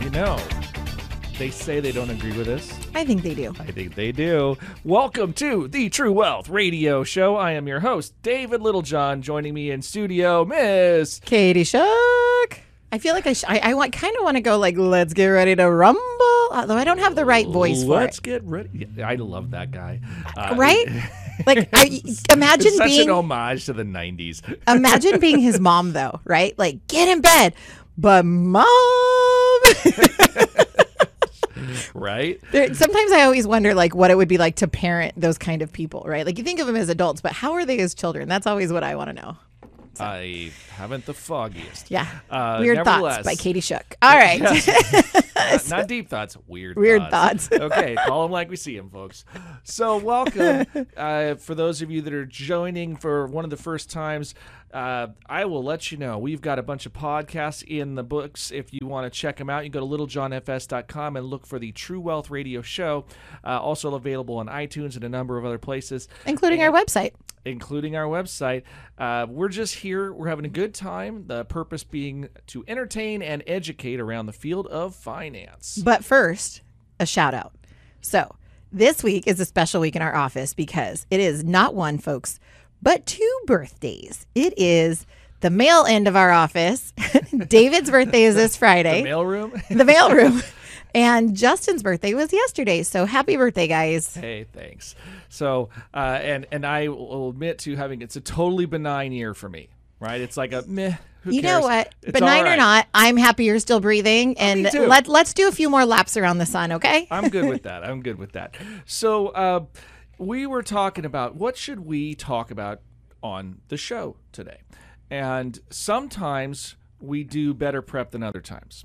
You know, they say they don't agree with us. I think they do. I think they do. Welcome to the True Wealth Radio Show. I am your host, David Littlejohn. Joining me in studio, Miss. Katie Shuck. I feel like I, sh- I, I want, kind of want to go like, let's get ready to rumble. Although I don't have the right voice for it. Let's it. get ready. Yeah, I love that guy. Uh, Right? Like, I, imagine such being an homage to the '90s. imagine being his mom though, right? Like, get in bed, but mom. right? There, sometimes I always wonder, like, what it would be like to parent those kind of people, right? Like, you think of them as adults, but how are they as children? That's always what I want to know. I haven't the foggiest. Yeah. Uh, Weird thoughts by Katie Shook. All right. not, not deep thoughts, weird Weird thoughts. thoughts. okay, call them like we see them, folks. So, welcome. uh, for those of you that are joining for one of the first times, uh, I will let you know we've got a bunch of podcasts in the books. If you want to check them out, you go to littlejohnfs.com and look for the True Wealth Radio Show. Uh, also available on iTunes and a number of other places Including our website. Including our website. Uh, we're just here. We're having a good time. The purpose being to entertain and educate around the field of finance. But first, a shout out. So, this week is a special week in our office because it is not one, folks, but two birthdays. It is the male end of our office. David's birthday is this Friday, Mailroom. the mail room. And Justin's birthday was yesterday. So, happy birthday, guys. hey, thanks. So, uh, and and I will admit to having it's a totally benign year for me. Right? It's like a meh. Who You know what? It's Benign all or not, I'm happy you're still breathing. And too. let, let's do a few more laps around the sun, okay? I'm good with that. I'm good with that. So, uh, we were talking about what should we talk about on the show today, and sometimes we do better prep than other times.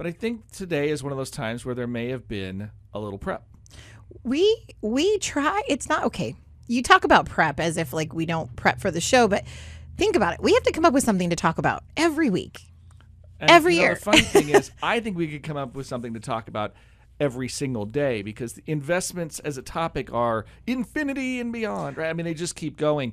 But I think today is one of those times where there may have been a little prep. we we try it's not okay you talk about prep as if like we don't prep for the show but think about it we have to come up with something to talk about every week And, Every you know, year. The funny thing is, I think we could come up with something to talk about every single day because the investments as a topic are infinity and beyond. Right? I mean, they just keep going.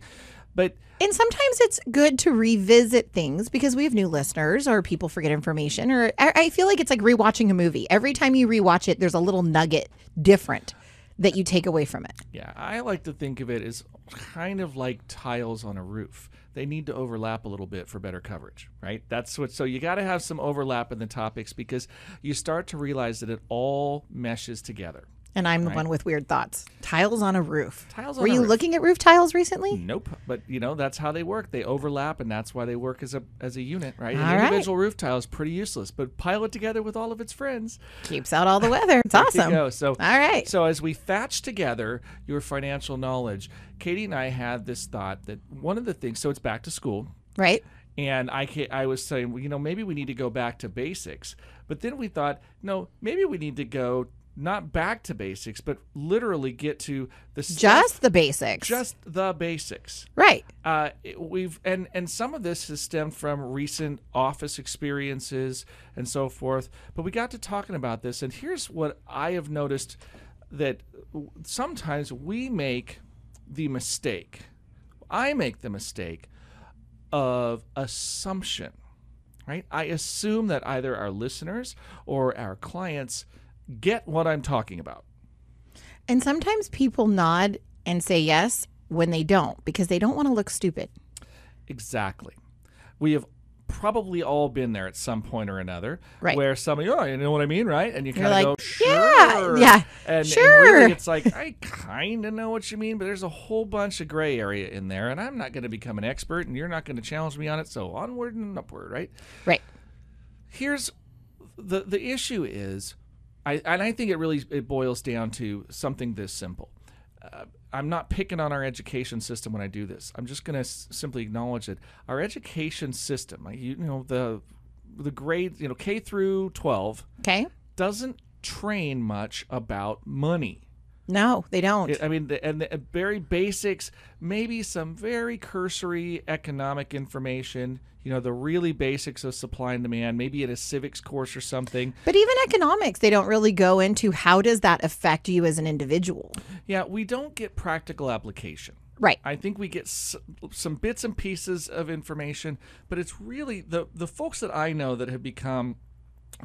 But and sometimes it's good to revisit things because we have new listeners or people forget information or I, I feel like it's like rewatching a movie every time you rewatch it there's a little nugget different that you take away from it Yeah, I like to think of it as kind of like tiles on a roof. They need to overlap a little bit for better coverage, right? That's what. So you got to have some overlap in the topics because you start to realize that it all meshes together. And i'm the one with weird thoughts tiles on a roof Tiles were you roof. looking at roof tiles recently Nope, but you know that's how they work. They overlap, and that's why they work as a as a unit, right? An All right. individual roof tile is pretty useless, but pile it together with all of its friends. keeps out all the weather it's awesome go. So all right So as we thatch together your financial knowledge, Katie and I had this thought that one of the things. So it's back to school. right And I, I was saying, well, you know, maybe we need to go back to basics. But then we thought, no, maybe we need to go not back to basics, but literally get to the stuff- just the basics just the basics. right Uh, we've and and some of this has stemmed from recent office experiences and so forth. But we got to talking about this, and here's what I have noticed that sometimes we make the mistake. I make the mistake of assumption, right? I assume that either our listeners or our clients get what I'm talking about. And sometimes people nod and say yes when they don't because they don't want to look stupid. Exactly. We have probably all been there at some point or another, Right. where somebody, oh, you know what I mean, right? And you kind of like, go, "Yeah, sure, yeah, and, sure." And really, it's like I kind of know what you mean, but there's a whole bunch of gray area in there, and I'm not going to become an expert, and you're not going to challenge me on it. So onward and upward, right? Right. here's the the issue is I and I think it really it boils down to something this simple. Uh, I'm not picking on our education system when I do this. I'm just going to s- simply acknowledge that our education system, like, you know, the the grade, you know, K through 12 Okay. doesn't train much about money. No, they don't. I mean, the, and the uh, very basics, maybe some very cursory economic information. You know, the really basics of supply and demand. Maybe in a civics course or something. but even economics, they don't really go into how does that affect you as an individual. Yeah, we don't get practical application. Right. I think we get some bits and pieces of information, but it's really the the folks that I know that have become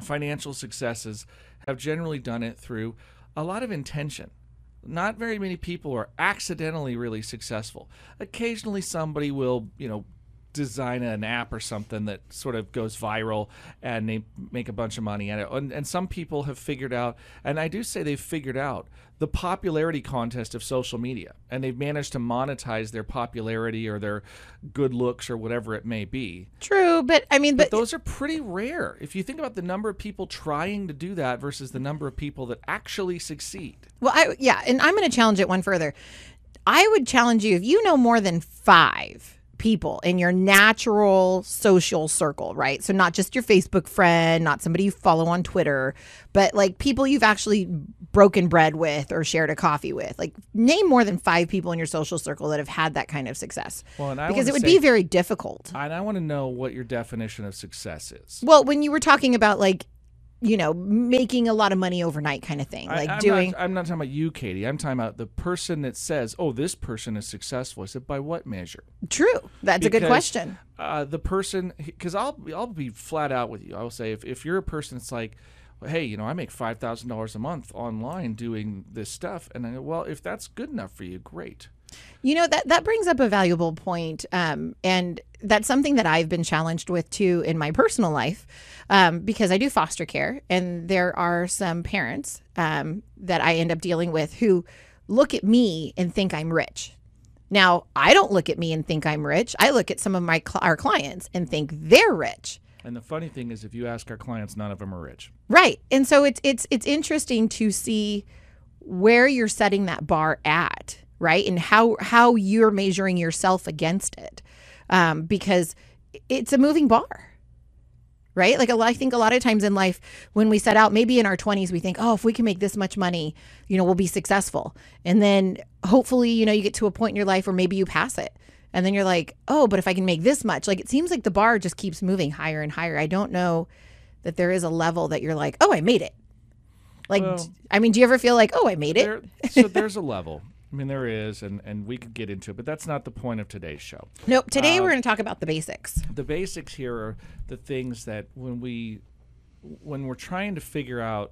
financial successes have generally done it through a lot of intention. Not very many people are accidentally really successful. Occasionally, somebody will, you know, design an app or something that sort of goes viral and they make a bunch of money at it. And, and some people have figured out, and I do say they've figured out the popularity contest of social media, and they've managed to monetize their popularity or their good looks or whatever it may be. True, but I mean, but, But those are pretty rare. If you think about the number of people trying to do that versus the number of people that actually succeed. well, I yeah, and I'm going to challenge it one further. I would challenge you if you know more than five people in your natural social circle, right? So not just your Facebook friend, not somebody you follow on Twitter, but like people you've actually broken bread with or shared a coffee with. Like name more than five people in your social circle that have had that kind of success. Well, and I because it would say- be very difficult. And I want to know what your definition of success is. Well, when you were talking about like, you know, making a lot of money overnight kind of thing, I- like I'm doing Not, I'm not talking about you, Katie. I'm talking about the person that says, "Oh, this person is successful." I said, "By what measure?" true. That's a good question. Uh, the person, because I'll I'll be flat out with you. I'll say if, if you're a person that's like, hey, you know, I make five thousand dollars a month online doing this stuff, and I go, well, if that's good enough for you, great. You know that that brings up a valuable point, um, and that's something that I've been challenged with too in my personal life, um, because I do foster care, and there are some parents um, that I end up dealing with who look at me and think I'm rich. Now I don't look at me and think I'm rich. I look at some of my cl- our clients and think they're rich. And the funny thing is, if you ask our clients, none of them are rich. Right. And so it's it's it's interesting to see where you're setting that bar at, right? And how how you're measuring yourself against it. Um, because it's a moving bar. Right? Like a lot, I think a lot of times in life when we set out maybe in our 20s we think, "Oh, if we can make this much money, you know, we'll be successful." And then hopefully, you know, you get to a point in your life where maybe you pass it. And then you're like, "Oh, but if I can make this much." Like it seems like the bar just keeps moving higher and higher. I don't know that there is a level that you're like, oh, I made it. Like, Well- I mean, do you ever feel like, oh, I made it? There, so there's a level. I mean, there is, and, and we could get into it, but that's not the point of today's show. Nope. Today we're going to talk about the basics. the basics here are the things that when we when we're trying to figure out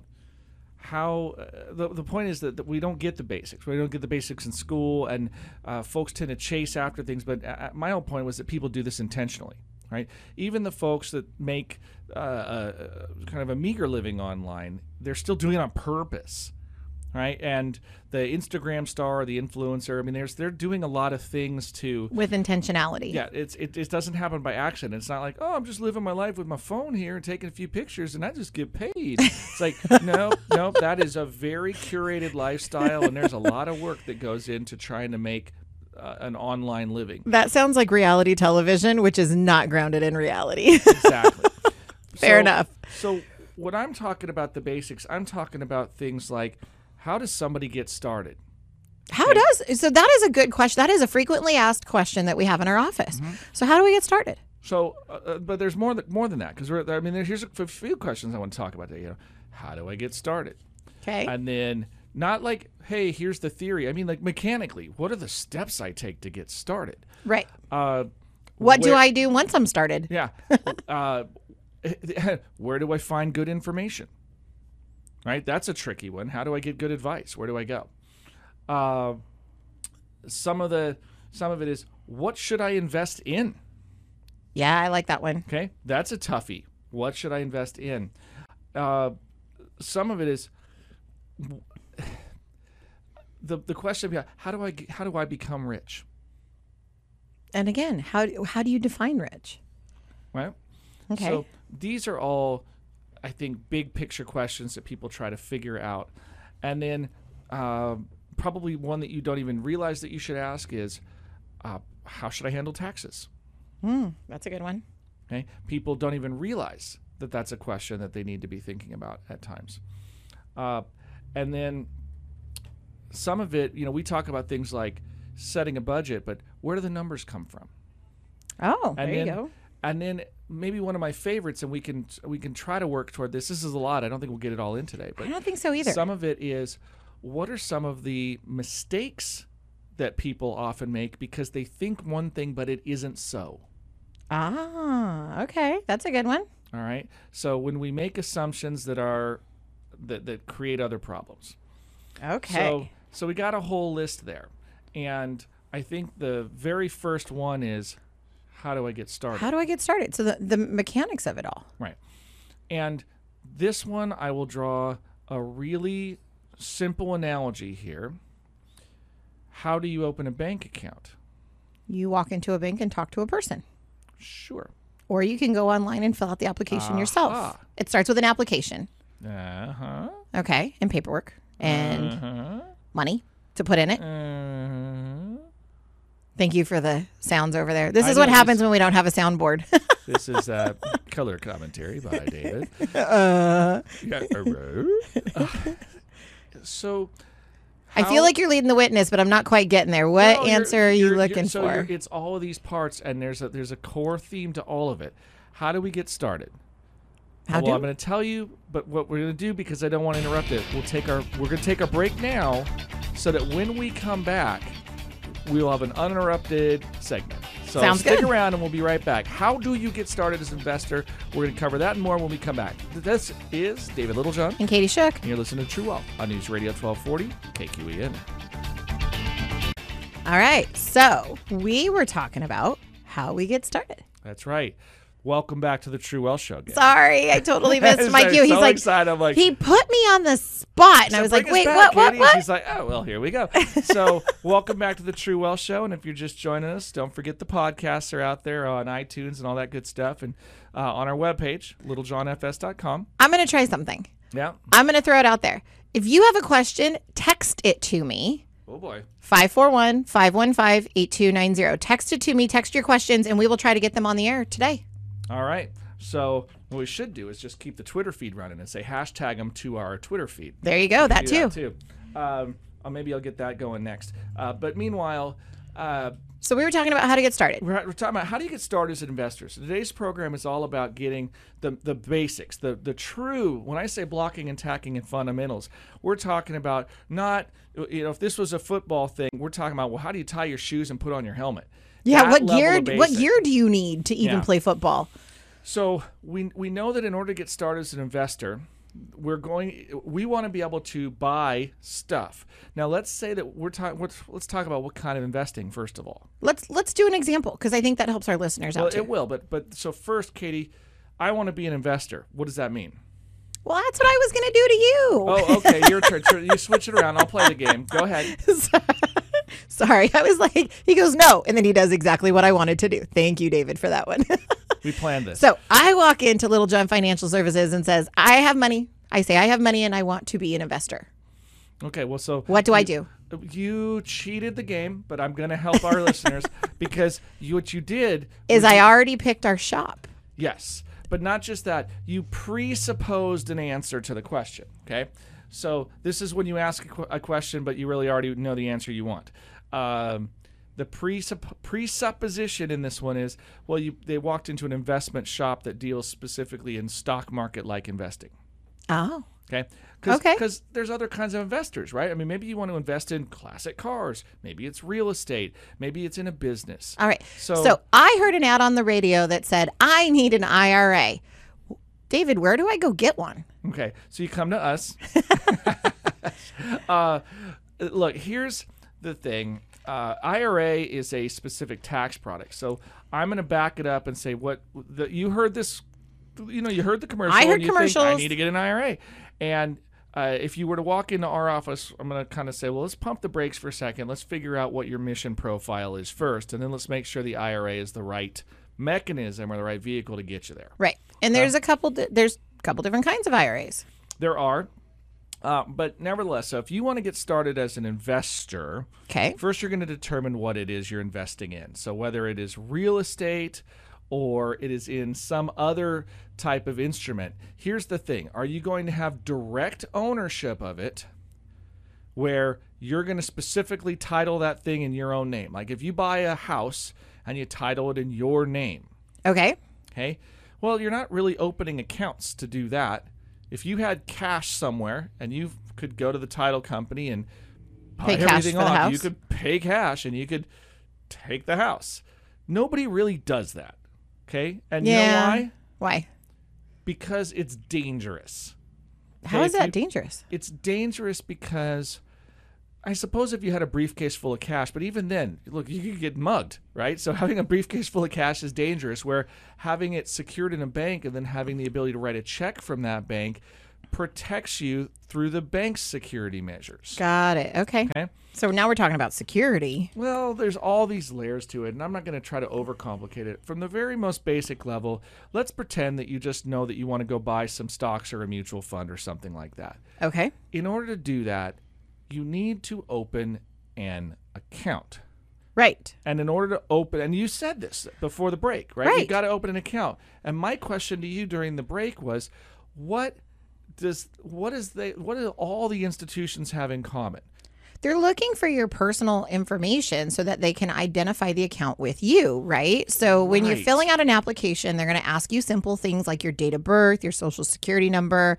how uh, the, the point is that, that we don't get the basics we don't get the basics in school and uh, folks tend to chase after things but uh, my whole point was that people do this intentionally right even the folks that make uh, uh, kind of a meager living online they're still doing it on purpose right and the instagram star the influencer i mean there's they're doing a lot of things to With intentionality. yeah, it's it, it doesn't happen by accident. It's not like, oh, I'm just living my life with my phone here and taking a few pictures and I just get paid. It's like, no, no, that is a very curated lifestyle and there's a lot of work that goes into trying to make uh, an online living. That sounds like reality television, which is not grounded in reality. Exactly. Fair So- enough. So when I'm talking about the basics, I'm talking about things like how does somebody get started? how does, so that is a good question. That is a frequently asked question that we have in our office. Mm-hmm. So, how do we get started? So, uh, uh, but there's more than more than that because I mean, here's a, few questions I want to talk about. Today. You know, how do I get started? Okay. and then not like hey here's the theory i mean like mechanically what are the steps i take to get started right. uh What do I do once I'm started? yeah uh where do i find good information right that's a tricky one how do i get good advice where do i go uh some of the some of it is what should i invest in Yeah, I like that one. Okay, that's a toughie. What should I invest in? Uh, some of it is the the question behind how do I how do I become rich? And again, how, how do you define rich? Right. Okay. So these are all, I think, big picture questions that people try to figure out, and then uh, probably one that you don't even realize that you should ask is, uh, how should I handle taxes? Hmm, that's a good one. Okay, people don't even realize that that's a question that they need to be thinking about at times. Uh, and then some of it, you know, we talk about things like setting a budget, but where do the numbers come from? Oh, there And you go. And then maybe one of my favorites, and we can we can try to work toward this. This is a lot. I don't think we'll get it all in today, but I don't think so either. some of it is what are some of the mistakes that people often make because they think one thing but it isn't so. Ah, okay. That's a good one. All right. So when we make assumptions that are that, that create other problems. Okay. So so we got a whole list there. And I think the very first one is how do I get started? How do I get started? So the, the mechanics of it all. Right. And this one, I will draw a really simple analogy here. How do you open a bank account? You walk into a bank and talk to a person. Sure. Or you can go online and fill out the application yourself. It starts with an application, Uh huh. okay, and paperwork and Uh money to put in it. huh. Thank you for the sounds over there. This I is what happens when we don't have a soundboard. this is uh, color commentary by David. uh, uh, so. I feel like you're leading the witness, but I'm not quite getting there. What No, you're- answer are you you're- you're- looking so for? It's all of these parts, and there's a there's a core theme to all of it. How do we get started? How well, do- I'm going to tell you, but what we're going to do because I don't want to interrupt it. We'll take our we're going to take a break now, so that when we come back, we will have an uninterrupted segment. So Sounds stick good. around, and we'll be right back. How do you get started as an investor? We're going to cover that and more when we come back. This is David Littlejohn. and Katie Shook. And you're listening to True Wealth on News Radio 1240 KQEN. All right. So we were talking about how we get started. That's right. Welcome back to the True Wealth Show. Again. Sorry, I totally missed my cue. He's so like, excited. I'm like, he put me on the spot, and I was like, wait, back, what, what, what? She's like, oh, well, here we go. So, welcome back to the True Wealth Show. And if you're just joining us, don't forget the podcasts are out there on iTunes and all that good stuff. And uh, on our webpage, littlejohnfs.com. I'm going to try something. Yeah. I'm going to throw it out there. If you have a question, text it to me. Oh, boy. 541 515 8290. Text it to me, text your questions, and we will try to get them on the air today. All right. So, what we should do is just keep the Twitter feed running and say hashtag them to our Twitter feed. There you go. That too. that too. Um, or maybe I'll get that going next. Uh, but meanwhile, uh, So we were talking about how to get started. We're, we're talking about how do you get started as an investor. So today's program is all about getting the the basics, the the true. When I say blocking and tackling and fundamentals, we're talking about not you know if this was a football thing, we're talking about well how do you tie your shoes and put on your helmet. Yeah, what gear what gear do you need to even Yeah. play football? So we we know that in order to get started as an investor, we're going we want to be able to buy stuff. Now let's say that we're talking let's, let's talk about what kind of investing first of all. Let's let's do an example because I think that helps our listeners Well, out too. it will, but but so first, Katie, I want to be an investor. What does that mean? well, that's what I was going to do to you. Oh, okay. Your. Turn- You switch it around. I'll play the game. Go ahead. Sorry, I was like, he goes no, and then he does exactly what I wanted to do. Thank you, David, for that one. We planned this. so I walk into Littlejohn Financial Services and says, I have money. I say I have money and I want to be an investor. Okay. Well, so What do I do? you cheated the game, but I'm going to help our listeners because you, what you did Is I already picked our shop. Yes, but not just that. You presupposed an answer to the question. Okay, so this is when you ask a, qu- a question, but you really already know the answer you want. Um, the presupp- presupposition in this one is well, you they walked into an investment shop that deals specifically in stock market like investing. Oh, Okay. Cause, Okay. Because there's other kinds of investors, right? I mean, maybe you want to invest in classic cars. Maybe it's real estate. Maybe it's in a business. all right. So- so I heard an ad on the radio that said, I need an IRA. David, where do I go get one? Okay, so you come to us. uh, look, here's the thing. Uh, IRA is a specific tax product, so I'm going to back it up and say what the, you heard this. You know, you heard the commercial. I heard and you think, I need to get an IRA, and uh, if you were to walk into our office, I'm going to kind of say, well, let's pump the brakes for a second. Let's figure out what your mission profile is first, and then let's make sure the IRA is the right mechanism or the right vehicle to get you there. Right. And there's a couple, di- there's a couple different kinds of IRAs. There are. Uh, but nevertheless, so if you want to get started as an investor, Okay. first you're going to determine what it is you're investing in. So whether it is real estate or it is in some other type of instrument. Here's the thing are you going to have direct ownership of it where you're going to specifically title that thing in your own name? Like if you buy a house and you title it in your name, Okay. Okay. Well, you're not really opening accounts to do that. If you had cash somewhere and you could go to the title company and Pay everything for the off, you could pay cash and you could take the house. Nobody really does that. Okay. And Yeah. you know why? Why? because it's dangerous. How Okay, is that you- dangerous? It's dangerous because I suppose if you had a briefcase full of cash, but even then, look, you could get mugged, right? So having a briefcase full of cash is dangerous, where having it secured in a bank and then having the ability to write a check from that bank protects you through the bank's security measures. Got it. Okay. Okay. So now we're talking about security. Well, there's all these layers to it, and I'm not going to try to overcomplicate it. From the very most basic level, let's pretend that you just know that you want to go buy some stocks or a mutual fund or something like that. Okay. In order to do that, you need to open an account. Right. And in order to open, and you said this before the break, right? You Right. got to open an account. And my question to you during the break was, what does what is they what do all the institutions have in common? They're looking for your personal information so that they can identify the account with you, right? So when you're filling out an application, they're going to ask you simple things like your date of birth, your social security number,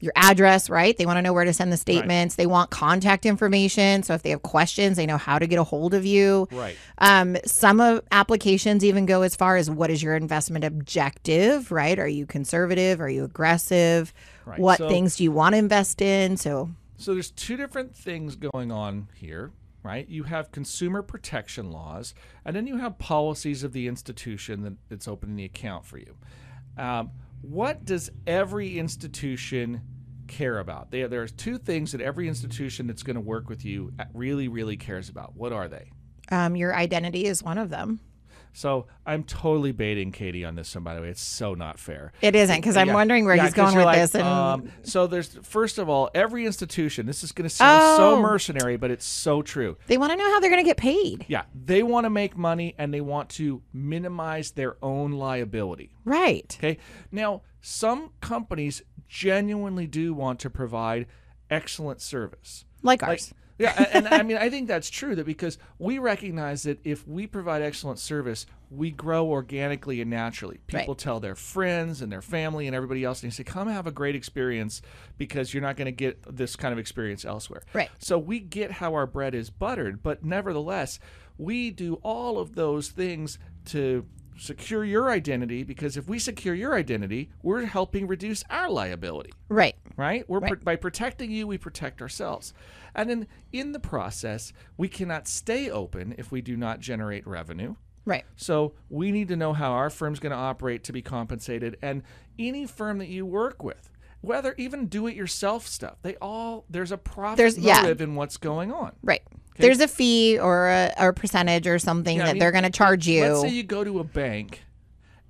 your address, right? They want to know where to send the statements. They want contact information. So if they have questions, they know how to get a hold of you. Right. Um, some of applications even go as far as what is your investment objective, right? Are you conservative? Are you aggressive? Right. What So- things do you want to invest in? So So there's two different things going on here, right? You have consumer protection laws, and then you have policies of the institution that, that's opening the account for you. Um, what does every institution care about? There, there's two things that every institution that's going to work with you uh, really, really cares about. What are they? um, your identity is one of them. So I'm totally baiting Katie on this one, by the way. It's so not fair. It isn't because I'm Yeah. wondering where Yeah, he's going with like, this. And um, so there's first of all, every institution. This is going to sound so Oh. mercenary, but it's so true. they want to know how they're going to get paid. Yeah, they want to make money and they want to minimize their own liability. Right. Okay. Now, some companies genuinely do want to provide excellent service. Like Like, ours. Yeah, and, I mean, I think that's true. That because we recognize that if we provide excellent service, we grow organically and naturally. People Right. tell their friends and their family and everybody else, and they say, "Come have a great experience," because you're not going to get this kind of experience elsewhere. Right. So we get how our bread is buttered, but nevertheless, we do all of those things to secure your identity because if we secure your identity, we're helping reduce our liability right. Right? We're Right. Pr- by protecting you, we protect ourselves, and then in the process, we cannot stay open if we do not generate revenue. Right. So we need to know how our firm's going to operate to be compensated, and any firm that you work with, whether even do-it-yourself stuff, they all there's a profit There's- yeah. motive in what's going on. Right. There's a fee or a, or a percentage or something Yeah, I that mean, they're going to charge you. Let's say you go to a bank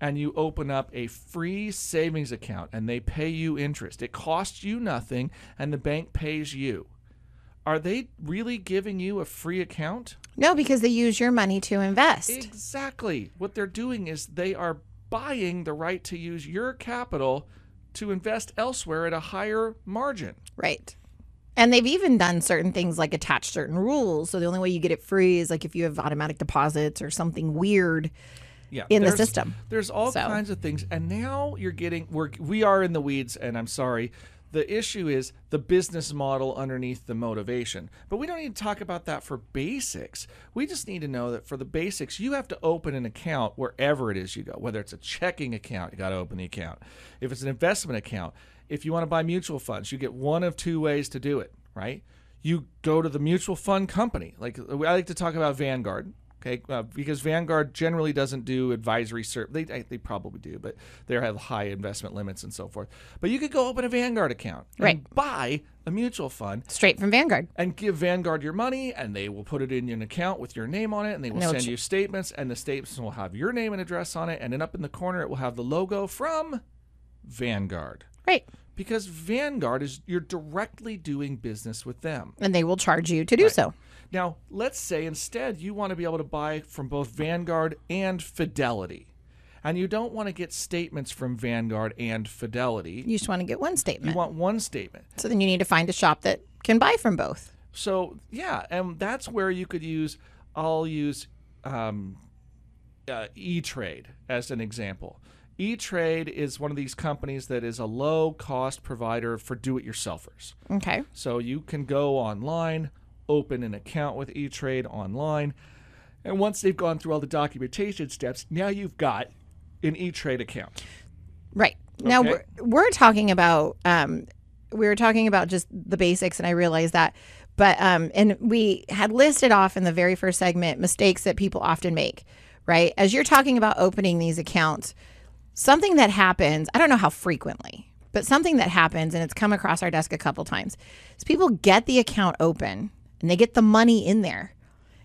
and you open up a free savings account and they pay you interest. It costs you nothing and the bank pays you. Are they really giving you a free account? no, because they use your money to invest. Exactly. What they're doing is they are buying the right to use your capital to invest elsewhere at a higher margin. Right. And they've even done certain things like attach certain rules. So the only way you get it free is like if you have automatic deposits or something weird yeah, in the system. There's all So- kinds of things, and now you're getting we're we are in the weeds, and I'm sorry. The issue is the business model underneath the motivation. But we don't need to talk about that for basics. We just need to know that for the basics, you have to open an account wherever it is you go. Whether it's a checking account, you got to open the account. If it's an investment account, if you want to buy mutual funds, you get one of two ways to do it, right? You go to the mutual fund company. Like I like to talk about Vanguard. Okay, uh, because Vanguard generally doesn't do advisory service. They, they probably do, but they have high investment limits and so forth. But you could go open a Vanguard account and Right. buy a mutual fund Straight from Vanguard. and give Vanguard your money, and they will put it in an account with your name on it, and they will they'll send ch- you statements, and the statements will have your name and address on it, and then up in the corner it will have the logo from Vanguard. Right. Because Vanguard is you're directly doing business with them. And they will charge you to do so. Now, let's say instead you want to be able to buy from both Vanguard and Fidelity. And you don't want to get statements from Vanguard and Fidelity. You just want to get one statement. You want one statement. so then you need to find a shop that can buy from both. So, yeah, and that's where you could use, I'll use um, uh, E Trade as an example. E Trade is one of these companies that is a low cost provider for do it yourselfers. Okay. So you can go online, open an account with E Trade online, and once they've gone through all the documentation steps, now you've got an E Trade account. Right. Now we're, we're talking about um, we were talking about just the basics, and I realized that. But um, and we had listed off in the very first segment mistakes that people often make. Right as you're talking about opening these accounts, something that happens. I don't know how frequently, but something that happens, and it's come across our desk a couple times, is people get the account open and they get the money in there,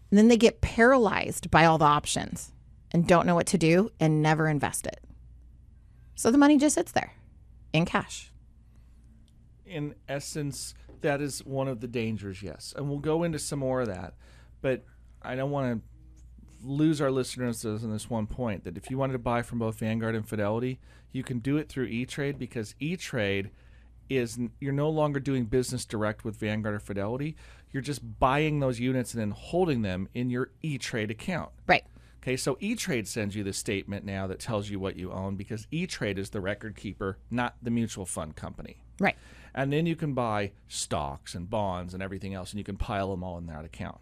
and then they get paralyzed by all the options and don't know what to do and never invest it. So the money just sits there in cash. in essence, that is one of the dangers, yes. And we'll go into some more of that. But I don't want to lose our listeners on this one point that if you wanted to buy from both Vanguard and Fidelity, you can do it through E-Trade because E-Trade is you're no longer doing business direct with Vanguard or Fidelity. You're just buying those units and then holding them in your E-Trade account. Right. Okay, so E-Trade sends you the statement now that tells you what you own because E-Trade is the record keeper, not the mutual fund company. Right. And then you can buy stocks and bonds and everything else, and you can pile them all in that account.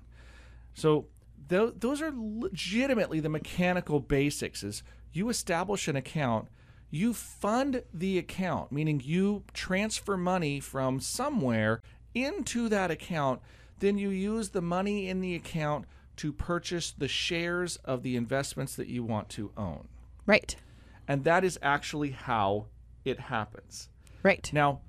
So tho- those are legitimately the mechanical basics. Is you establish an account, you fund the account, meaning you transfer money from somewhere into that account. Then you use the money in the account to purchase the shares of the investments that you want to own. Right. And that is actually how it happens. Right. Now,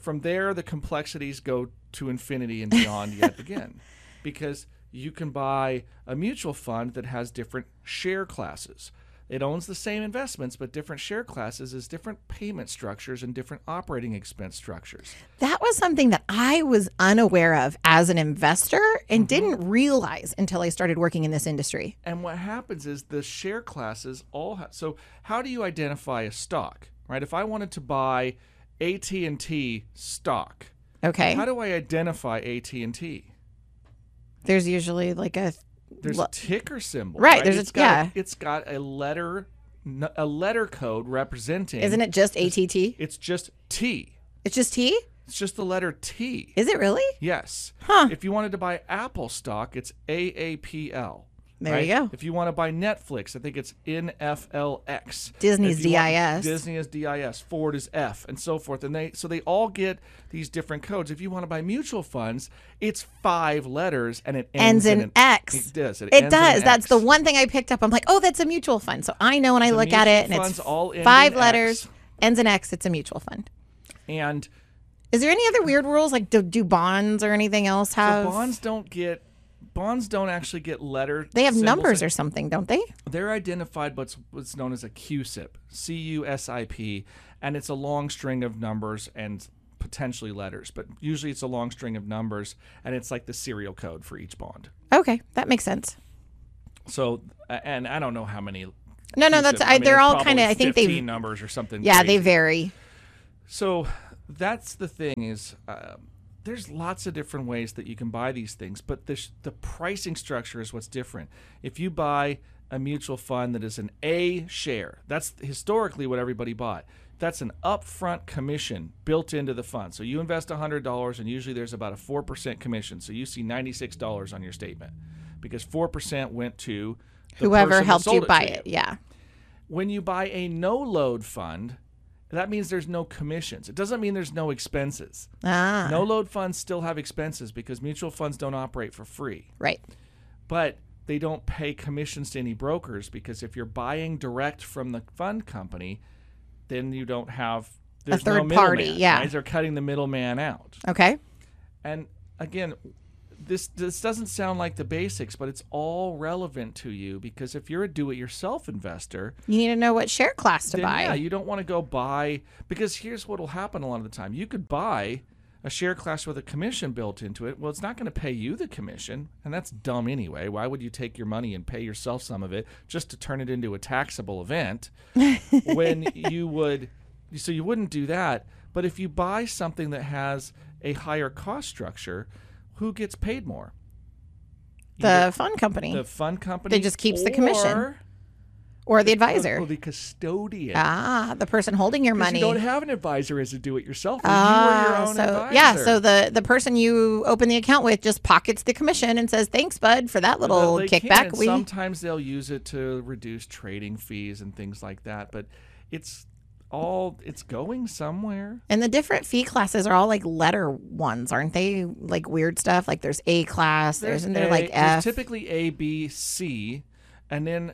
from there, the complexities go to infinity and beyond yet again, because you can buy a mutual fund that has different share classes. It owns the same investments, but different share classes is different payment structures and different operating expense structures. That was something that I was unaware of as an investor and mm-hmm. didn't realize until I started working in this industry. And what happens is the share classes all have. So how do you identify a stock, right? If I wanted to buy AT&T stock, Okay. how do I identify AT&T? There's usually like a there's a ticker symbol. Right, there's a- It's got yeah. it's got a letter a letter code representing isn't it just ATT? It's just T. It's just T? It's just the letter T. Is it really? yes. Huh. If you wanted to buy Apple stock, it's AAPL. There you go. If you want to buy Netflix, I think it's NFLX. Disney's you want- DIS. Disney is DIS. Ford is F, and so forth. And they so they all get these different codes. If you want to buy mutual funds, it's five letters and it ends, Ends in an X. It does. It, It does. That's the one thing I picked up. I'm like, oh, that's a mutual fund. So I know when I The look at it and it's all five letters, X. ends in X, it's a mutual fund. And Is there any other weird rules? Like, do, do bonds or anything else have? so bonds don't get bonds don't actually get letter. they have symbols. numbers or something, don't they? They're identified by what's what's known as a CUSIP, C U S I P, and it's a long string of numbers and potentially letters, but usually it's a long string of numbers, and it's like the serial code for each bond. Okay, that makes sense. So, and I don't know how many. No, no, that's I, mean, they're all kind of. I think 15 they. numbers or something. Yeah, they vary. So that's the thing is um, there's lots of different ways that you can buy these things, but the sh- the pricing structure is what's different. If you buy a mutual fund that is an A share, that's historically what everybody bought. That's an upfront commission built into the fund. So you invest $100 and usually there's about a 4% commission. So you see $96 on your statement because 4% went to Whoever helped you buy to it. Yeah. when you buy a no load fund, that means there's no commissions. It doesn't mean there's no expenses. Ah. No load funds still have expenses because mutual funds don't operate for free. Right. But they don't pay commissions to any brokers because if you're buying direct from the fund company, then you don't have there's no third party, middleman, yeah. right? They're cutting the middleman out. Okay. And again, this this doesn't sound like the basics, but it's all relevant to you because if you're a do-it-yourself investor, You need to know what share class to buy. Yeah, you don't want to go buy because here's what will happen a lot of the time. You could buy a share class with a commission built into it. Well, it's not going to pay you the commission, and that's dumb anyway. Why would you take your money and pay yourself some of it just to turn it into a taxable event when you would so you wouldn't do that. But if you buy something that has a higher cost structure, who gets paid more? the fund company The fund company They just keeps the commission. or- the advisor. or the custodian. ah, the person holding your money. You don't have an advisor as a do-it-yourself. you are Ah, your own so advisor. yeah, so the the person you open the account with just pockets the commission and says, "Thanks, bud, for that little Well, kickback." We sometimes they'll use it to reduce trading fees and things like that. But it's all it's going somewhere. And the different fee classes are all like letter ones, aren't they? Like weird stuff. Like there's A class, there's, isn't there A- like F? typically A, B, C, and then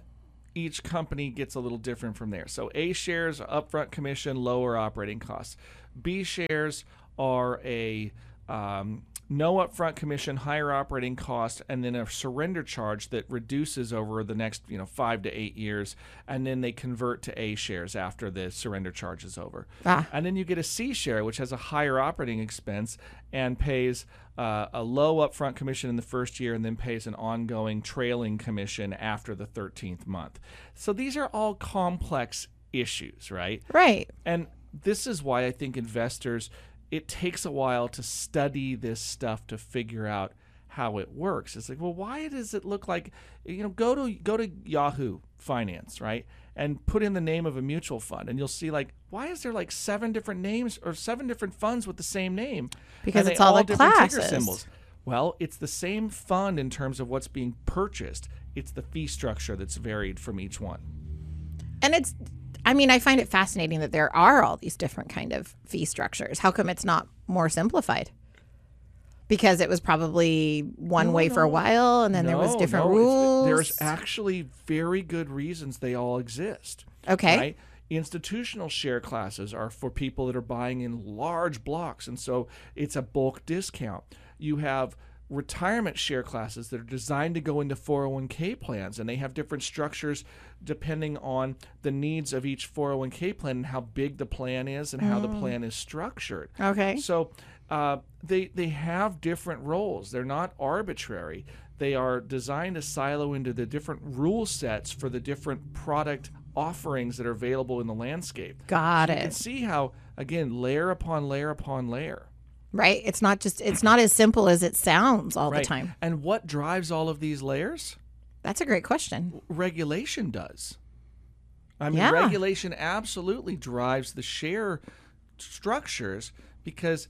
each company gets a little different from there. So A shares upfront commission, lower operating costs. B shares are a um, no upfront commission, higher operating cost, and then a surrender charge that reduces over the next you know five to eight years, and then they convert to A shares after the surrender charge is over. Ah. And then you get a C share, which has a higher operating expense and pays uh, a low upfront commission in the first year and then pays an ongoing trailing commission after the 13th month. So these are all complex issues, right? right. And this is why I think investors, it takes a while to study this stuff to figure out how it works. It's like, well, why does it look like you know, go to go to Yahoo Finance, right? And put in the name of a mutual fund and you'll see like why is there like seven different names or seven different funds with the same name? Because And it's all the different ticker classes. symbols. Well, it's the same fund in terms of what's being purchased. It's the fee structure that's varied from each one. And it's I mean, I find it fascinating that there are all these different kind of fee structures. How come it's not more simplified? Because it was probably one way for a while and then there was different no, rules. There's actually very good reasons they all exist. Okay. Right? Institutional share classes are for people that are buying in large blocks, and so it's a bulk discount. You have retirement share classes that are designed to go into 401k plans, and they have different structures depending on the needs of each 401k plan and how big the plan is and how the plan is structured. Okay. So uh, they they have different roles. They're not arbitrary. They are designed to silo into the different rule sets for the different product offerings that are available in the landscape. Got You can it. see how again layer upon layer upon layer. Right? It's not just it's not as simple as it sounds all the Right. time. And what drives all of these layers? That's a great question. Regulation does. I mean, Yeah. regulation absolutely drives the share structures because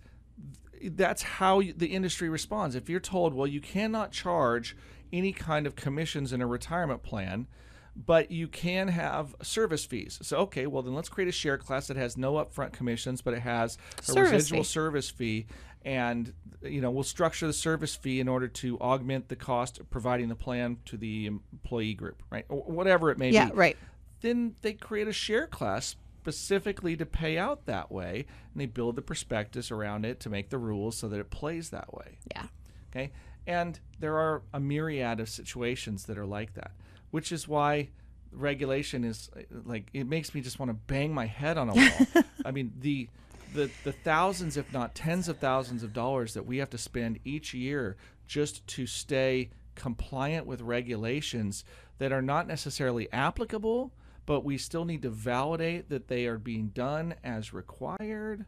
that's how the industry responds. If you're told, well, you cannot charge any kind of commissions in a retirement plan, but you can have service fees. So, okay, well, then let's create a share class that has no upfront commissions, but it has a Service residual fee. service fee. And, you know, we'll structure the service fee in order to augment the cost of providing the plan to the employee group, right? Or whatever it may Yeah, be right. then they create a share class specifically to pay out that way and they build the prospectus around it to make the rules so that it plays that way Yeah. okay and there are a myriad of situations that are like that which is why regulation is like it makes me just want to bang my head on a wall. I mean the the the thousands if not tens of thousands of dollars that we have to spend each year just to stay compliant with regulations that are not necessarily applicable but we still need to validate that they are being done as required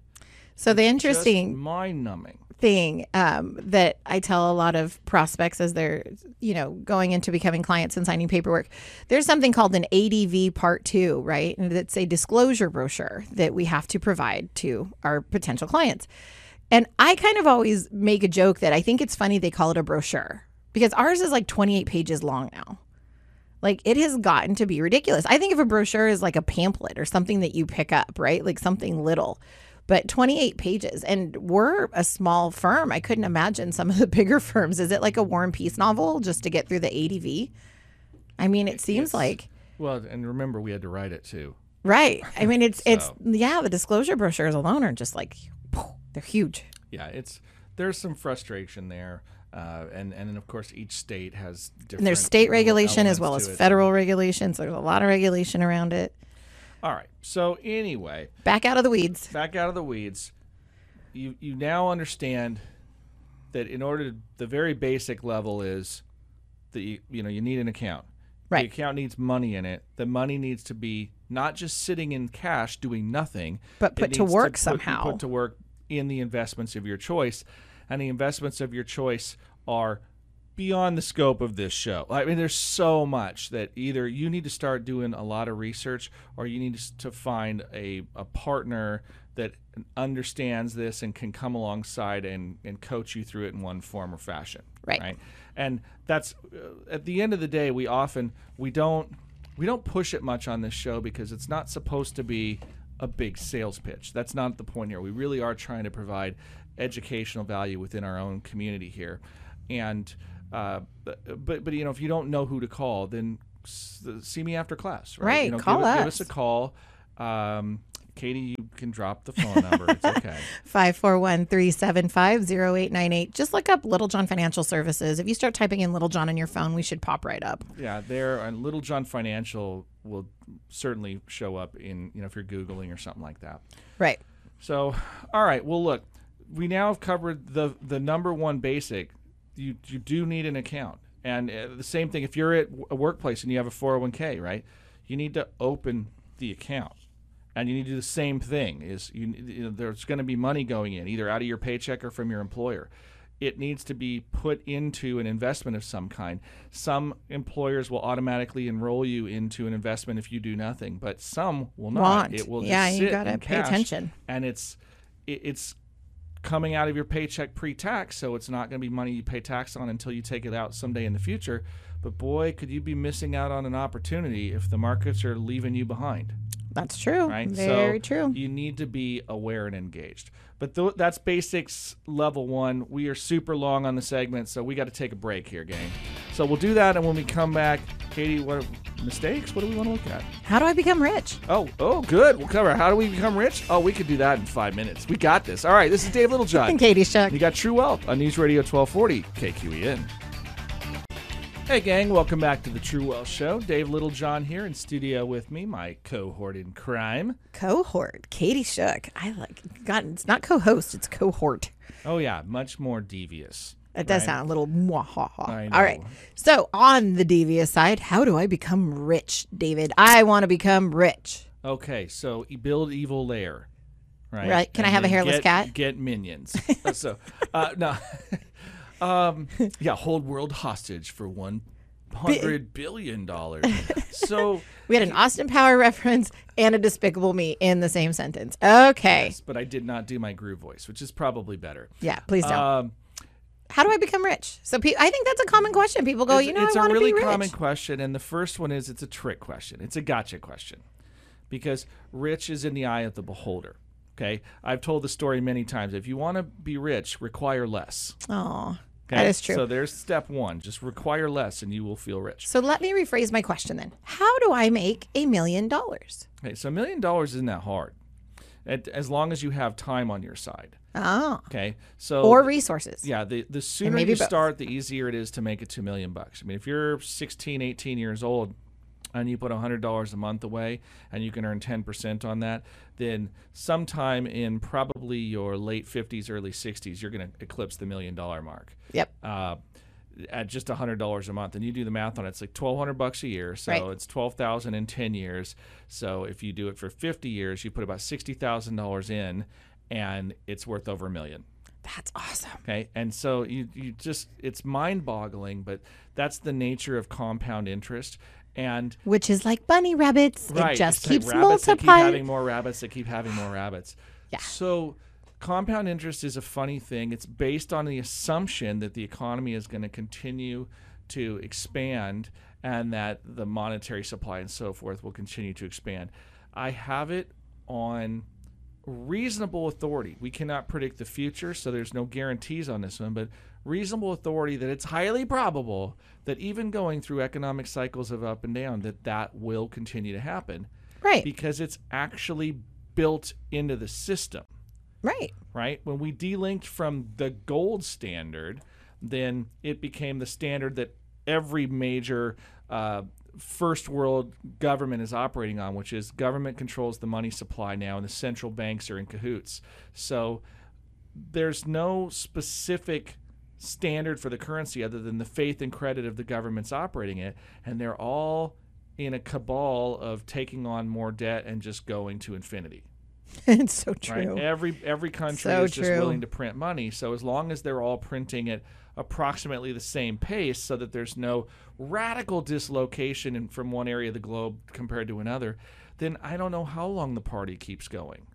So the interesting mind numbing thing um, that I tell a lot of prospects as they're, you know, going into becoming clients and signing paperwork, there's something called an ADV Part Two, right? And it's a disclosure brochure that we have to provide to our potential clients. And I kind of always make a joke that I think it's funny they call it a brochure because ours is like 28 pages long now. Like it has gotten to be ridiculous. I think if a brochure is like a pamphlet or something that you pick up, right? Like something little. But 28 pages. And we're a small firm. I couldn't imagine some of the bigger firms. Is it like a War and Peace novel just to get through the ADV? I mean, it seems It's- like well and remember we had to write it too right. I mean, it's it's yeah. The disclosure brochures alone are just like they're huge. yeah, it's there's some frustration there, uh, and and then of course each state has different. And there's state regulation as well as federal regulations. There's a lot of regulation around it. All right. So anyway, Back out of the weeds. back out of the weeds. You you now understand that in order to, the very basic level is that you, you know you need an account. Right. The account needs money in it. The money needs to be not just sitting in cash doing nothing, But put to work put- somehow. Put to work in the investments of your choice, and the investments of your choice are beyond the scope of this show. I mean, there's so much that either you need to start doing a lot of research, or you need to find a a partner that understands this and can come alongside and, and coach you through it in one form or fashion. Right. Right. And that's uh, at the end of the day, we often we don't we don't push it much on this show because it's not supposed to be a big sales pitch. That's not the point here. We really are trying to provide educational value within our own community here, and uh, but, but but you know if you don't know who to call, then s- see me after class. Right. Right, You know, call give, give us us. a call. Um, Katie, you can drop the phone number. It's okay. 541 375 0898. Just look up Littlejohn Financial Services. If you start typing in Littlejohn on your phone, we should pop right up. Yeah, there and Littlejohn Financial will certainly show up in you know if you're googling or something like that. Right. So, all right. Well, look, we now have covered the the number one basic. You you do need an account, and uh, the same thing if you're at a workplace and you have a 401k, right? You need to open the account, and you need to do the same thing. Is you, you know, there's going to be money going in either out of your paycheck or from your employer. It needs to be put into an investment of some kind. Some employers will automatically enroll you into an investment if you do nothing, but some will not. Want. It will just Yeah, you gotta in pay attention. and it's it, it's coming out of your paycheck pre-tax so it's not going to be money you pay tax on until you take it out someday in the future. But boy could you be missing out on an opportunity if the markets are leaving you behind. That's true. right? Very so true. you need to be aware and engaged. But th- that's basics level one. We are super long on the segment so we got to take a break here gang so we'll do that and when we come back katie what mistakes what do we want to look at How do I become rich? Oh, oh, good. We'll cover how do we become rich. Oh, we could do that in five minutes. We got this. All right, this is Dave Littlejohn. And Katie Shuck. You got True Wealth on News Radio 1240 KQEN. Hey, gang, welcome back to the True Wealth Show. Dave Littlejohn here in studio with me, my cohort in crime. Cohort. Katie Shook. I like, God, it's not co host, it's cohort. Oh, yeah, much more devious. It does Right. sound a little mwahaha. I All right. So, on the devious side, how do I become rich, David? I want to become rich. Okay, so you build evil lair, right? Right. Can I have a hairless get- cat? Get minions. Uh, so, uh, no. um, yeah, hold world hostage for one hundred billion dollars. so, We had an Austin Power reference and a Despicable Me in the same sentence. Okay. yes, but I did not do my groove voice, which is probably better. Yeah, please don't. Um, how do I become rich? So, pe- I think that's a common question. People go, it's, you know, it's I a want to really be rich. common question, and the first one is it's a trick question. It's a gotcha question, because rich is in the eye of the beholder. Okay, I've told the story many times. If you want to be rich, require less. Oh, Okay? that is true. So there's step one. Just require less, and you will feel rich. So let me rephrase my question then. How do I make a million dollars? Okay, so a million dollars isn't that hard, At- as long as you have time on your side. Oh, Okay, so or resources. yeah, the the sooner you both. start, the easier it is to make it two million bucks. I mean, if you're 16, 18 years old, and you put hundred dollars a month away, and you can earn ten percent on that, then sometime in probably your late fifties, early sixties, you're going to eclipse the million dollar mark. Yep. uh, at just hundred dollars a month, and you do the math on it, it's like twelve hundred bucks a year. So Right. it's twelve thousand in ten years. So if you do it for fifty years, you put about sixty thousand dollars in, and it's worth over a million. That's awesome. Okay, and so you you just it's mind boggling, but that's the nature of compound interest. And Which is like bunny rabbits. right, It just it's like keeps rabbits that keep multiplying. having more rabbits that keep having more rabbits. Yeah. So compound interest is a funny thing. It's based on the assumption that the economy is going to continue to expand and that the monetary supply and so forth will continue to expand. I have it on reasonable authority. We cannot predict the future, so there's no guarantees on this one, but reasonable authority that it's highly probable that even going through economic cycles of up and down that that will continue to happen right. because it's actually built into the system right. right? When we delinked from the gold standard, then it became the standard that every major uh, first world government is operating on, which is government controls the money supply now, and the central banks are in cahoots. So there's no specific standard for the currency other than the faith and credit of the governments operating it, and they're all in a cabal of taking on more debt and just going to infinity it's so right? true. Every every country So is just willing to print money. So as long as they're all printing at approximately the same pace, so that there's no radical dislocation in, from one area of the globe compared to another, then I don't know how long the party keeps going.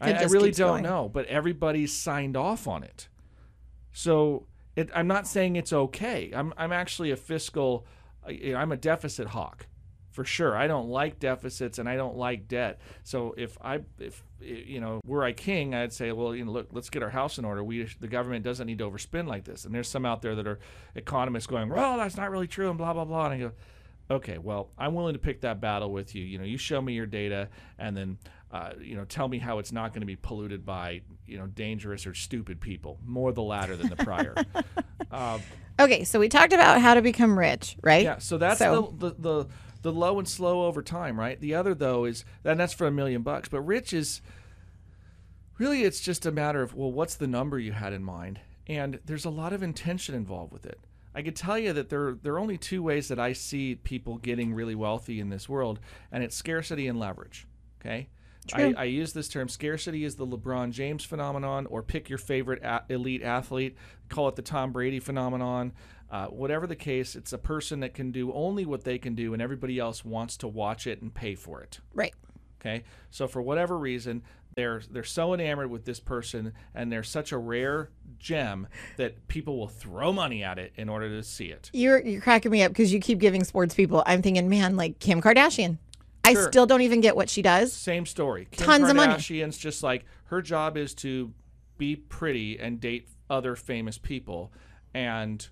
I, I really don't going. know, but everybody's signed off on it. So it, I'm not saying it's okay. I'm I'm actually a fiscal. I'm a deficit hawk for sure. I don't like deficits and I don't like debt. So if I if you know were I king, I'd say, well, you know, look, let's get our house in order. We the government doesn't need to overspend like this. And there's some out there that are economists going, well, that's not really true, and blah blah blah. And I go, okay, well, I'm willing to pick that battle with you. You know, you show me your data, and then uh, you know, tell me how it's not going to be polluted by you know dangerous or stupid people. More the latter than the prior. uh, okay, so we talked about how to become rich, right? Yeah. So that's so. The, the the the low and slow over time, right? The other though is and that's for a million bucks. But rich is really it's just a matter of well, what's the number you had in mind? And there's a lot of intention involved with it. I could tell you that there there are only two ways that I see people getting really wealthy in this world, and it's scarcity and leverage. Okay. I, I, use this term scarcity is the LeBron James phenomenon, or pick your favorite a- elite athlete, call it the Tom Brady phenomenon. Uh, whatever the case, it's a person that can do only what they can do, and everybody else wants to watch it and pay for it. Right. Okay. So for whatever reason, they're they're so enamored with this person, and they're such a rare gem that people will throw money at it in order to see it. You're you're cracking me up because you keep giving sports people. I'm thinking, man, like Kim Kardashian. Sure. I still don't even get what she does. Same story. Kim Tons of money. Kardashian's just like her job is to be pretty and date other famous people, and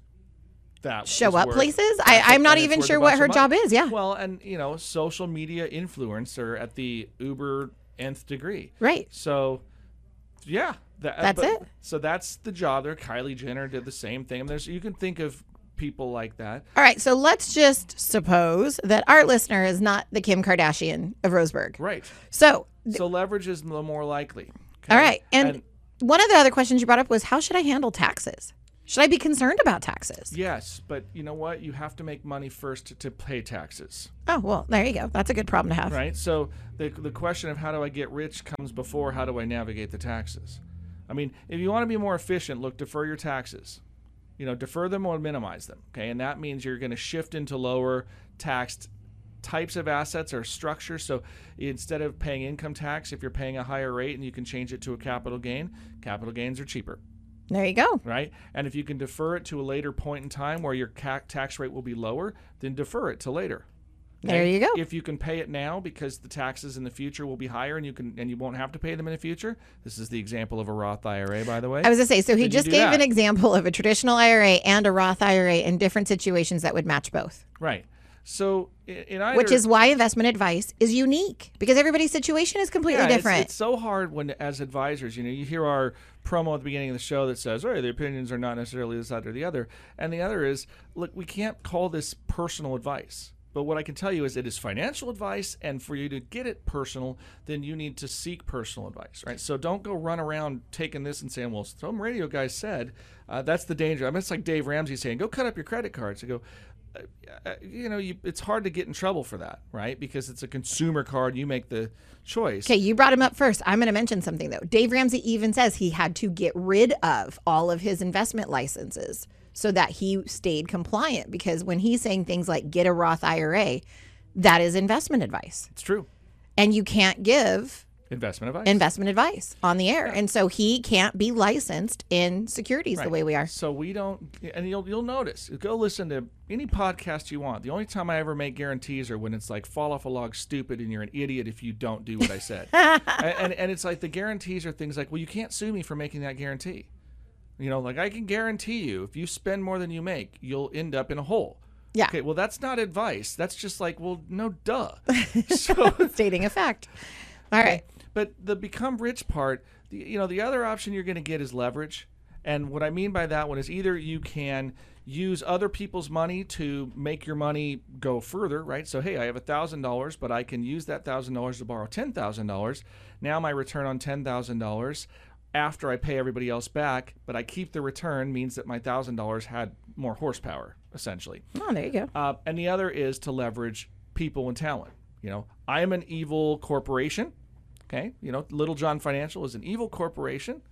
that show up places. I, am not even sure what her job is. Yeah. Well, and you know, social media influencer at the uber nth degree. Right. So, yeah. That, uh, that's but, it. So that's the job there. Kylie Jenner did the same thing. There's you can think of people like that. All right, so let's just suppose that our listener is not the Kim Kardashian of Roseburg. Right. So so leverage is the more likely. Okay? All right. And, and one of the other questions you brought up was how should I handle taxes? Should I be concerned about taxes? Yes, but you know what? You have to make money first to, to pay taxes. Oh, well, there you go. That's a good problem to have. Right? So the the question of how do I get rich comes before how do I navigate the taxes. I mean, if you want to be more efficient, look defer your taxes you know, defer them or minimize them. Okay, and that means you're going to shift into lower taxed types of assets or structures. So instead of paying income tax, if you're paying a higher rate and you can change it to a capital gain, capital gains are cheaper. There you go. Right? And if you can defer it to a later point in time where your tax rate will be lower, then defer it to later. There you go. If you can pay it now because the taxes in the future will be higher and you can and you won't have to pay them in the future. This is the example of a Roth IRA, by the way. I was gonna say, so he just gave that. an example of a traditional IRA and a Roth IRA in different situations that would match both. Right. So in either, which is why investment advice is unique because everybody's situation is completely yeah, different. It's, it's, so hard when, as advisors, you know, you hear our promo at the beginning of the show that says, "Oh, the opinions are not necessarily this, side or the other," and the other is, look, we can't call this personal advice. But what I can tell you is it is financial advice, and for you to get it personal, then you need to seek personal advice, right? So don't go run around taking this and saying, "Well, some radio guy said." Uh, that's the danger. I mean, it's like Dave Ramsey saying, "Go cut up your credit cards." I go, Uh, you know, you, it's hard to get in trouble for that, right? Because it's a consumer card. You make the choice. Okay, you brought him up first. I'm going to mention something though. Dave Ramsey even says he had to get rid of all of his investment licenses so that he stayed compliant. Because when he's saying things like get a Roth IRA, that is investment advice. It's true. And you can't give investment advice investment advice on the air yeah. and so he can't be licensed in securities right. the way we are so we don't and you'll you'll notice go listen to any podcast you want the only time i ever make guarantees are when it's like fall off a log stupid and you're an idiot if you don't do what i said and, and and it's like the guarantees are things like well you can't sue me for making that guarantee you know, like I can guarantee you, if you spend more than you make, you'll end up in a hole. Yeah. Okay. Well, that's not advice. That's just like, well, no, duh. so, Stating a fact. All right. But the become rich part, the, you know, the other option you're going to get is leverage. And what I mean by that one is either you can use other people's money to make your money go further, right? So, hey, I have $1,000, but I can use that $1,000 to borrow $10,000. Now my return on $10,000 after I pay everybody else back, but I keep the return means that my thousand dollars had more horsepower, essentially. Oh, there you go. Uh, and the other is to leverage people and talent. You know, I am an evil corporation. Okay, you know, Littlejohn Financial is an evil corporation,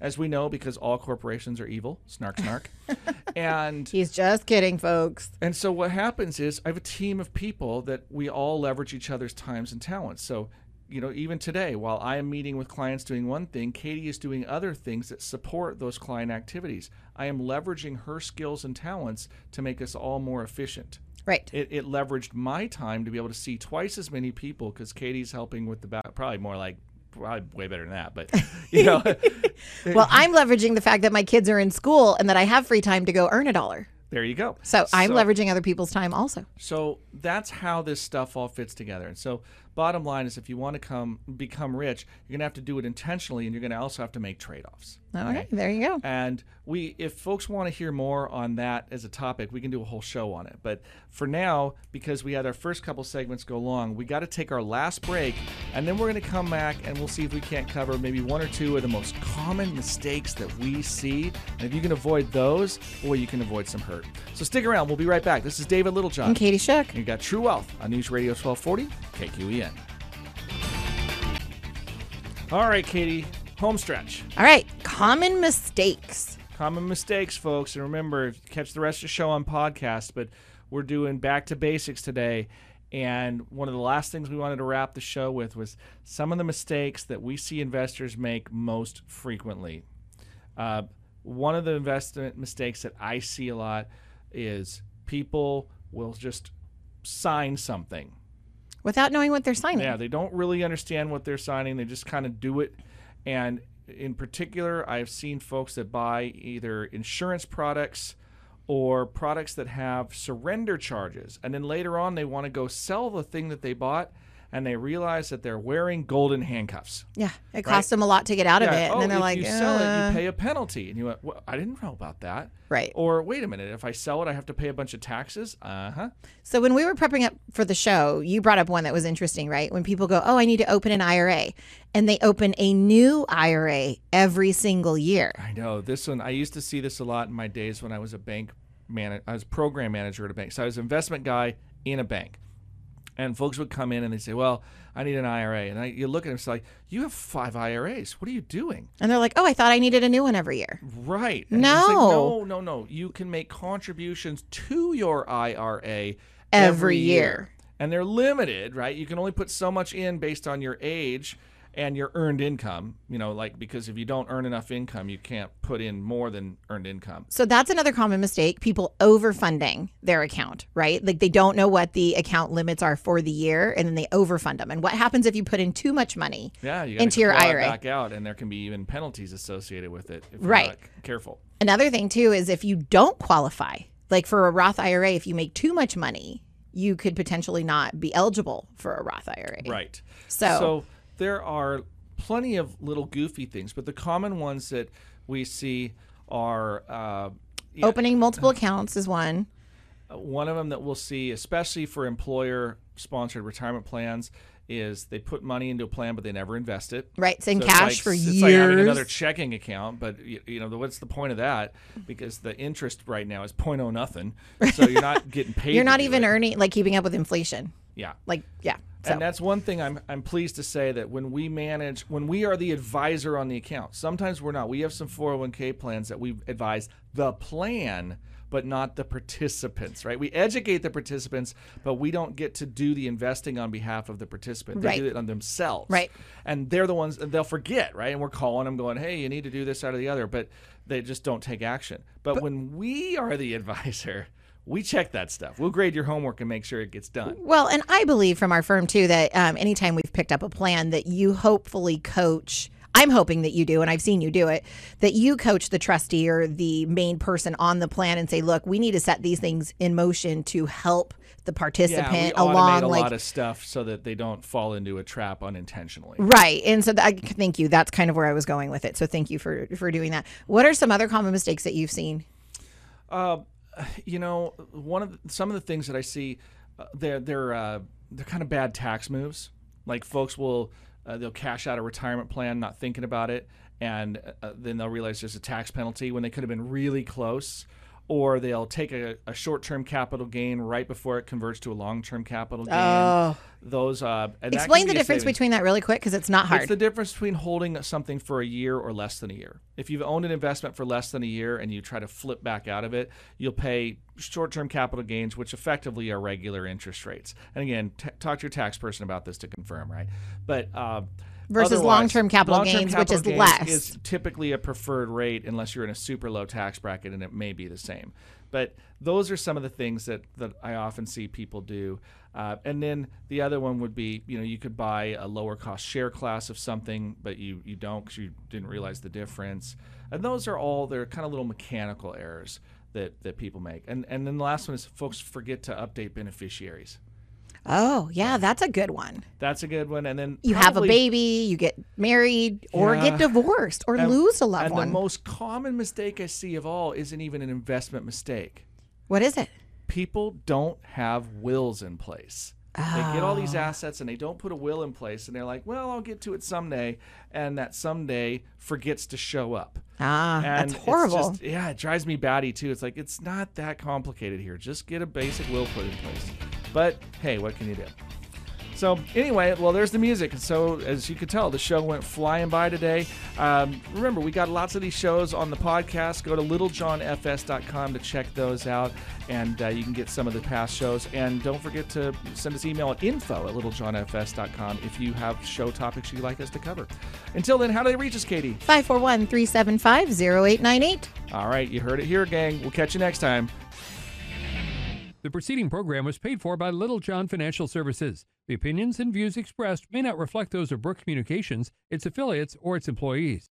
as we know because all corporations are evil. Snark, snark. and he's just kidding, folks. And so what happens is I have a team of people that we all leverage each other's times and talents. So you know, even today, while I am meeting with clients doing one thing, Katie is doing other things that support those client activities. I am leveraging her skills and talents to make us all more efficient. Right. It, it leveraged my time to be able to see twice as many people because Katie's helping with the back, probably more like, probably way better than that, but you know, Well, I'm leveraging the fact that my kids are in school and that I have free time to go earn a dollar. there you go. So I'm leveraging other people's time also. So that's how this stuff all fits together. And so, bottom line is, if you want to come become rich, you're gonna have to do it intentionally, and you're gonna also have to make trade-offs. Okay, there you go. And we, if folks want to hear more on that as a topic, we can do a whole show on it. But for now, because we had our first couple segments go long, we got to take our last break, and then we're going to come back and we'll see if we can't cover maybe one or two of the most common mistakes that we see. And if you can avoid those, boy, you can avoid some hurt. So stick around. We'll be right back. This is David Littlejohn. And Katie Shook. You got True Wealth on News Radio 1240 KQEN. All right, Katie, home stretch. All right, common mistakes. Common mistakes, folks. And remember, catch the rest of the show on podcast, but we're doing back to basics today. And one of the last things we wanted to wrap the show with was some of the mistakes that we see investors make most frequently. Uh, one of the investment mistakes that I see a lot is people will just sign something Without knowing what they're signing. yeah, they don't really understand what they're signing. They just kind of do it. And in particular, I've seen folks that buy either insurance products or products that have surrender charges. And then later on, they want to go sell the thing that they bought and they realize that they're wearing golden handcuffs. Yeah, it costs them a lot to get out of it, oh, and then they're if like, you sell it, uh, you pay a penalty. And you went, well, I didn't know about that. Right. Or wait a minute, if I sell it, I have to pay a bunch of taxes. Uh huh. So when we were prepping up for the show, you brought up one that was interesting, right? When people go, "Oh, I need to open an IRA," and they open a new IRA every single year. I know this one. I used to see this a lot in my days when I was a bank man. I was program manager at a bank, so I was an investment guy in a bank. And folks would come in and they say, "Well, I need an IRA," and I, you look at them, it's like, "You have five IRAs. What are you doing?" And they're like, "Oh, I thought I needed a new one every year." Right? And it's like, No. no, no, no. You can make contributions to your IRA Every year. and they're limited, right? You can only put so much in based on your age and your earned income. You know, like because if you don't earn enough income, you can't put in more than earned income. So that's another common mistake: people overfunding their account, right? Like they don't know what the account limits are for the year, and then they overfund them. And what happens if you put in too much money? Yeah, you Into your IRA. back out, and there can be even penalties associated with it if you're Right. not careful. Another thing too is if you don't qualify, like for a Roth IRA, if you make too much money, you could potentially not be eligible for a Roth IRA. Right. So- so there are plenty of little goofy things, but the common ones that we see are uh, yeah, Opening multiple accounts is one. one of them that we'll see, especially for employer-sponsored retirement plans, is they put money into a plan but they never invest it. Right, it's in So cash like- for it's years. like having another checking account, but you, you know what's the point of that? Because the interest right now is point oh nothing, so you're not getting paid. You're not even it. earning like keeping up with inflation. Yeah, Like yeah. So and that's one thing I'm I'm pleased to say that when we manage, when we are the advisor on the account, sometimes we're not. We have some 401k plans that we advise the plan, but not the participants. Right? We educate the participants, but we don't get to do the investing on behalf of the participant. They Right. do it on themselves. Right. And they're the ones they'll forget. Right? And we're calling them, going, "Hey, you need to do this out of the other," but they just don't take action. But, when we are the advisor. We check that stuff. We'll grade your homework and make sure it gets done. Well, and I believe from our firm too that um, anytime we've picked up a plan that you hopefully coach. I'm hoping that you do, and I've seen you do it, that you coach the trustee or the main person on the plan and say, look, we need to set these things in motion to help the participant yeah, we along. a like, lot of stuff so that they don't fall into a trap unintentionally. Right. And so I thank you. That's kind of where I was going with it. So thank you for, for doing that. What are some other common mistakes that you've seen? Uh, you know, one of the, some of the things that I see, uh, they're they're uh, they're kind of bad tax moves. Like folks will uh, they'll cash out a retirement plan not thinking about it, and uh, then they'll realize there's a tax penalty when they could have been really close. Or they'll take a, a short-term capital gain right before it converts to a long-term capital gain. Oh. Those uh, and Explain the difference between that really quick because it's not hard. It's the difference between holding something for a year or less than a year. If you've owned an investment for less than a year and you try to flip back out of it, you'll pay short-term capital gains, which effectively are regular interest rates. And again, t- talk to your tax person about this to confirm, right? But uh, Versus otherwise, long-term capital long-term gains, which is gains less. is typically a preferred rate unless you're in a super low tax bracket, and it may be the same. But those are some of the things that, that I often see people do. Uh, and then the other one would be, you know, you could buy a lower cost share class of something, but you, you don't because you didn't realize the difference. And those are all, they're kind of little mechanical errors that, that people make. And, and then the last one is folks forget to update beneficiaries. Oh, yeah, that's a good one. That's a good one. And then You have a baby, you get married, or Yeah. get divorced, or and- lose a loved And one. the most common mistake I see of all isn't even an investment mistake. what is it? people don't have wills in place. They get all Oh. these assets and they don't put a will in place, and they're like, "Well, I'll get to it someday," and that someday forgets to show up. Ah, And that's it's horrible. just- yeah, it drives me batty too. It's like it's not that complicated here. Just get a basic will put in place. But hey, what can you do? So anyway, well, there's the music. So as you could tell, the show went flying by today. Um, remember, we got lots of these shows on the podcast. Go to littlejohnfs.com to check those out, and uh, you can get some of the past shows. And don't forget to send us an email at info at littlejohnfs.com if you have show topics you'd like us to cover. Until then, how do they reach us, Katie? 541 375 0898. All right, you heard it here, gang. We'll catch you next time. The preceding program was paid for by Littlejohn Financial Services. The opinions and views expressed may not reflect those of Brooke Communications, its affiliates, or its employees.